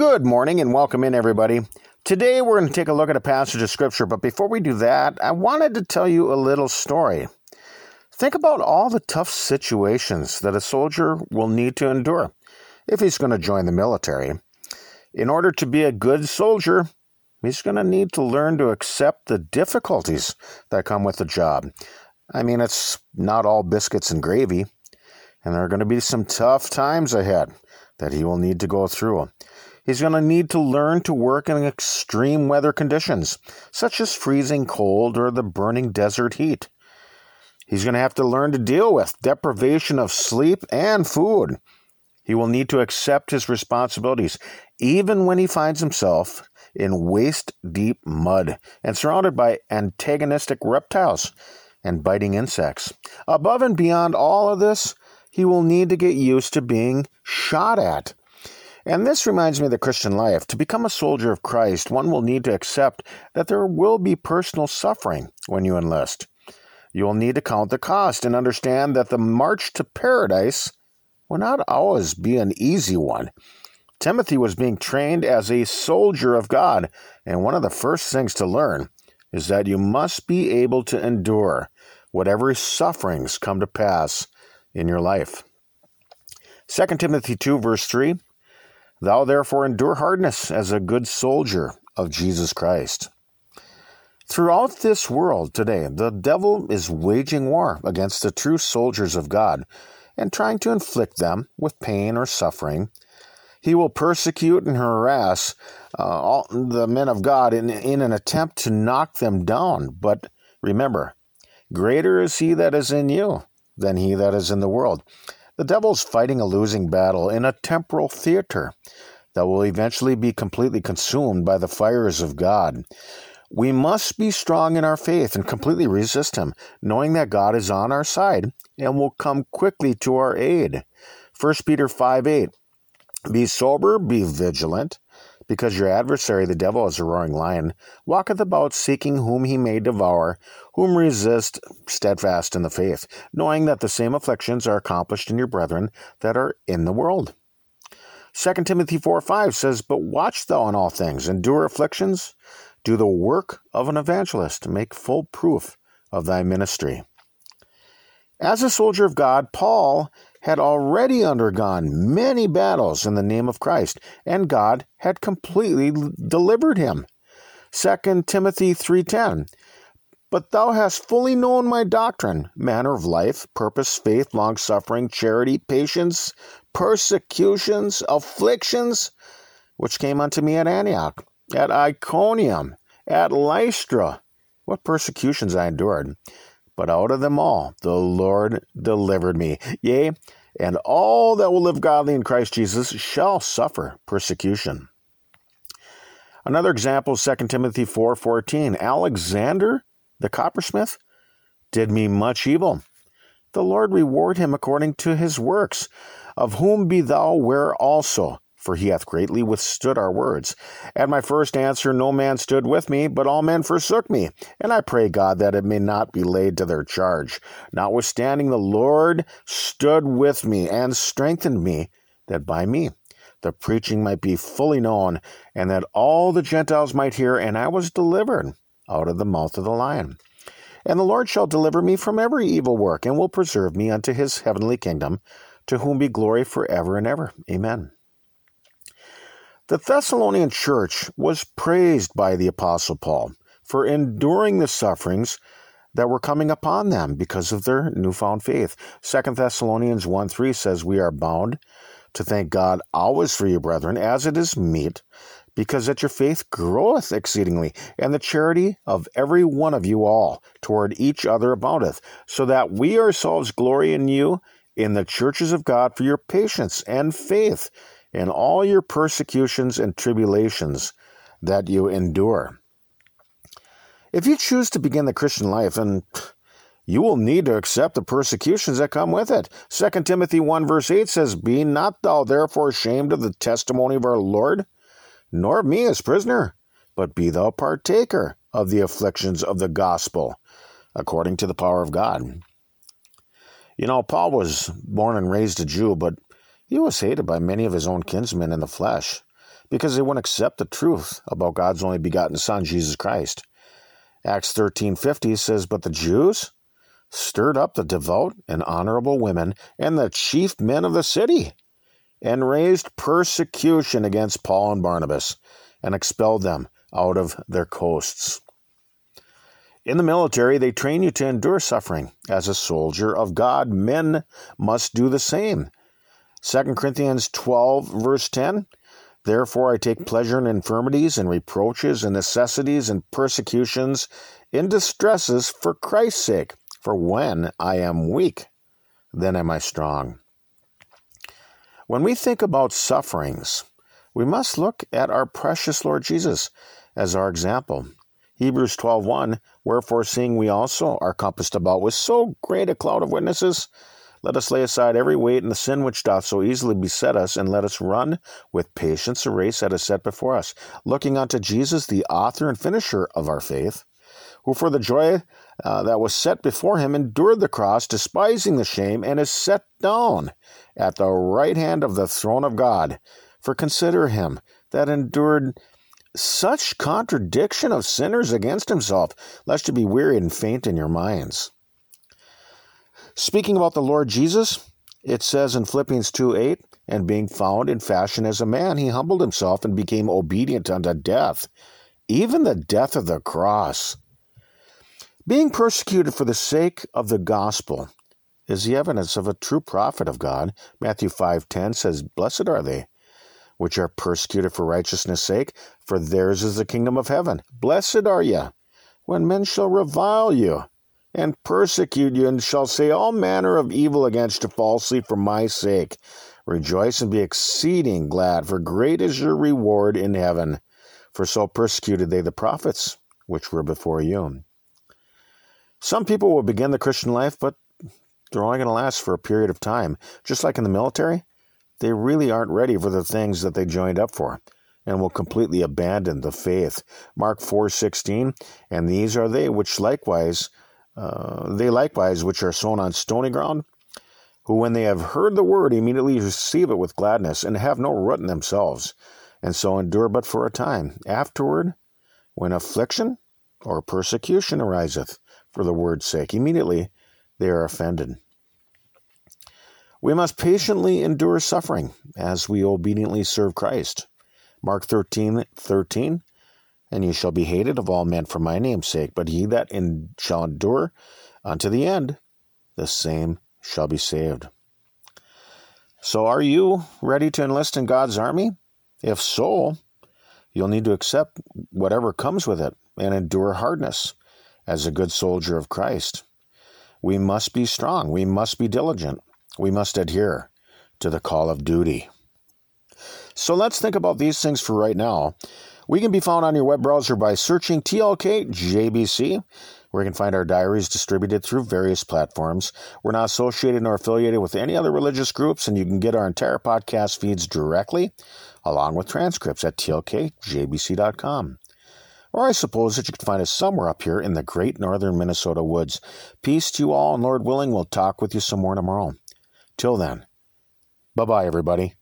Good morning and welcome in, everybody. Today we're going to take a look at a passage of Scripture, but before we do that, I wanted to tell you a little story. Think about all the tough situations that a soldier will need to endure if he's going to join the military. In order to be a good soldier, he's going to need to learn to accept the difficulties that come with the job. I mean, it's not all biscuits and gravy, and there are going to be some tough times ahead that he will need to go through. He's going to need to learn to work in extreme weather conditions, such as freezing cold or the burning desert heat. He's going to have to learn to deal with deprivation of sleep and food. He will need to accept his responsibilities, even when he finds himself in waist deep mud and surrounded by antagonistic reptiles and biting insects. Above and beyond all of this, he will need to get used to being shot at and this reminds me of the Christian life. To become a soldier of Christ, one will need to accept that there will be personal suffering when you enlist. You will need to count the cost and understand that the march to paradise will not always be an easy one. Timothy was being trained as a soldier of God, and one of the first things to learn is that you must be able to endure whatever sufferings come to pass in your life. 2 Timothy 2, verse 3 Thou therefore endure hardness as a good soldier of Jesus Christ. Throughout this world today, the devil is waging war against the true soldiers of God and trying to inflict them with pain or suffering. He will persecute and harass uh, all the men of God in, in an attempt to knock them down. But remember, greater is he that is in you than he that is in the world. The devil's fighting a losing battle in a temporal theater that will eventually be completely consumed by the fires of God. We must be strong in our faith and completely resist him, knowing that God is on our side and will come quickly to our aid. 1 Peter 5 8. Be sober, be vigilant, because your adversary, the devil, as a roaring lion, walketh about seeking whom he may devour, whom resist steadfast in the faith, knowing that the same afflictions are accomplished in your brethren that are in the world. 2 Timothy 4 5 says, But watch thou in all things, endure afflictions, do the work of an evangelist, make full proof of thy ministry. As a soldier of God, Paul had already undergone many battles in the name of Christ, and God had completely delivered him. 2 Timothy 3:10 But thou hast fully known my doctrine, manner of life, purpose, faith, long-suffering, charity, patience, persecutions, afflictions, which came unto me at Antioch, at Iconium, at Lystra. What persecutions I endured! But out of them all the Lord delivered me. Yea, and all that will live godly in Christ Jesus shall suffer persecution. Another example is 2 Timothy 4:14. Alexander, the coppersmith, did me much evil. The Lord reward him according to his works, of whom be thou aware also for he hath greatly withstood our words. At my first answer, no man stood with me, but all men forsook me. And I pray God that it may not be laid to their charge. Notwithstanding, the Lord stood with me and strengthened me, that by me the preaching might be fully known, and that all the Gentiles might hear, and I was delivered out of the mouth of the lion. And the Lord shall deliver me from every evil work, and will preserve me unto his heavenly kingdom, to whom be glory for ever and ever. Amen. The Thessalonian church was praised by the Apostle Paul for enduring the sufferings that were coming upon them because of their newfound faith. 2 Thessalonians 1 3 says, We are bound to thank God always for you, brethren, as it is meet, because that your faith groweth exceedingly, and the charity of every one of you all toward each other aboundeth, so that we ourselves glory in you in the churches of God for your patience and faith in all your persecutions and tribulations that you endure. If you choose to begin the Christian life, then you will need to accept the persecutions that come with it. 2 Timothy 1 verse 8 says, Be not thou therefore ashamed of the testimony of our Lord, nor of me as prisoner, but be thou partaker of the afflictions of the gospel, according to the power of God. You know, Paul was born and raised a Jew, but he was hated by many of his own kinsmen in the flesh because they wouldn't accept the truth about God's only begotten Son, Jesus Christ. Acts 13:50 says, "But the Jews stirred up the devout and honorable women and the chief men of the city, and raised persecution against Paul and Barnabas, and expelled them out of their coasts." In the military, they train you to endure suffering. As a soldier of God, men must do the same. 2 Corinthians 12, verse 10 Therefore I take pleasure in infirmities and reproaches and necessities and persecutions, in distresses for Christ's sake. For when I am weak, then am I strong. When we think about sufferings, we must look at our precious Lord Jesus as our example. Hebrews 12:1 Wherefore seeing we also are compassed about with so great a cloud of witnesses let us lay aside every weight and the sin which doth so easily beset us, and let us run with patience a race that is set before us, looking unto Jesus, the author and finisher of our faith, who for the joy uh, that was set before him endured the cross, despising the shame, and is set down at the right hand of the throne of God. For consider him that endured such contradiction of sinners against himself, lest you be weary and faint in your minds. Speaking about the Lord Jesus, it says in Philippians 2 8, and being found in fashion as a man, he humbled himself and became obedient unto death, even the death of the cross. Being persecuted for the sake of the gospel is the evidence of a true prophet of God. Matthew 5:10 says, "Blessed are they which are persecuted for righteousness' sake, for theirs is the kingdom of heaven. Blessed are ye when men shall revile you and persecute you, and shall say all manner of evil against you falsely for my sake. Rejoice and be exceeding glad, for great is your reward in heaven. For so persecuted they the prophets which were before you. Some people will begin the Christian life, but they're only going to last for a period of time. Just like in the military, they really aren't ready for the things that they joined up for and will completely abandon the faith. Mark 4:16, and these are they which likewise uh, they likewise, which are sown on stony ground, who when they have heard the word immediately receive it with gladness, and have no root in themselves, and so endure but for a time. Afterward, when affliction or persecution ariseth for the word's sake, immediately they are offended. We must patiently endure suffering as we obediently serve Christ. Mark 13, 13 and ye shall be hated of all men for my name's sake. But he that in, shall endure unto the end, the same shall be saved. So, are you ready to enlist in God's army? If so, you'll need to accept whatever comes with it and endure hardness as a good soldier of Christ. We must be strong. We must be diligent. We must adhere to the call of duty. So let's think about these things for right now. We can be found on your web browser by searching TLK JBC, where you can find our diaries distributed through various platforms. We're not associated nor affiliated with any other religious groups, and you can get our entire podcast feeds directly, along with transcripts at tlkjbc.com. Or I suppose that you could find us somewhere up here in the great northern Minnesota woods. Peace to you all, and Lord willing, we'll talk with you some more tomorrow. Till then, bye bye, everybody.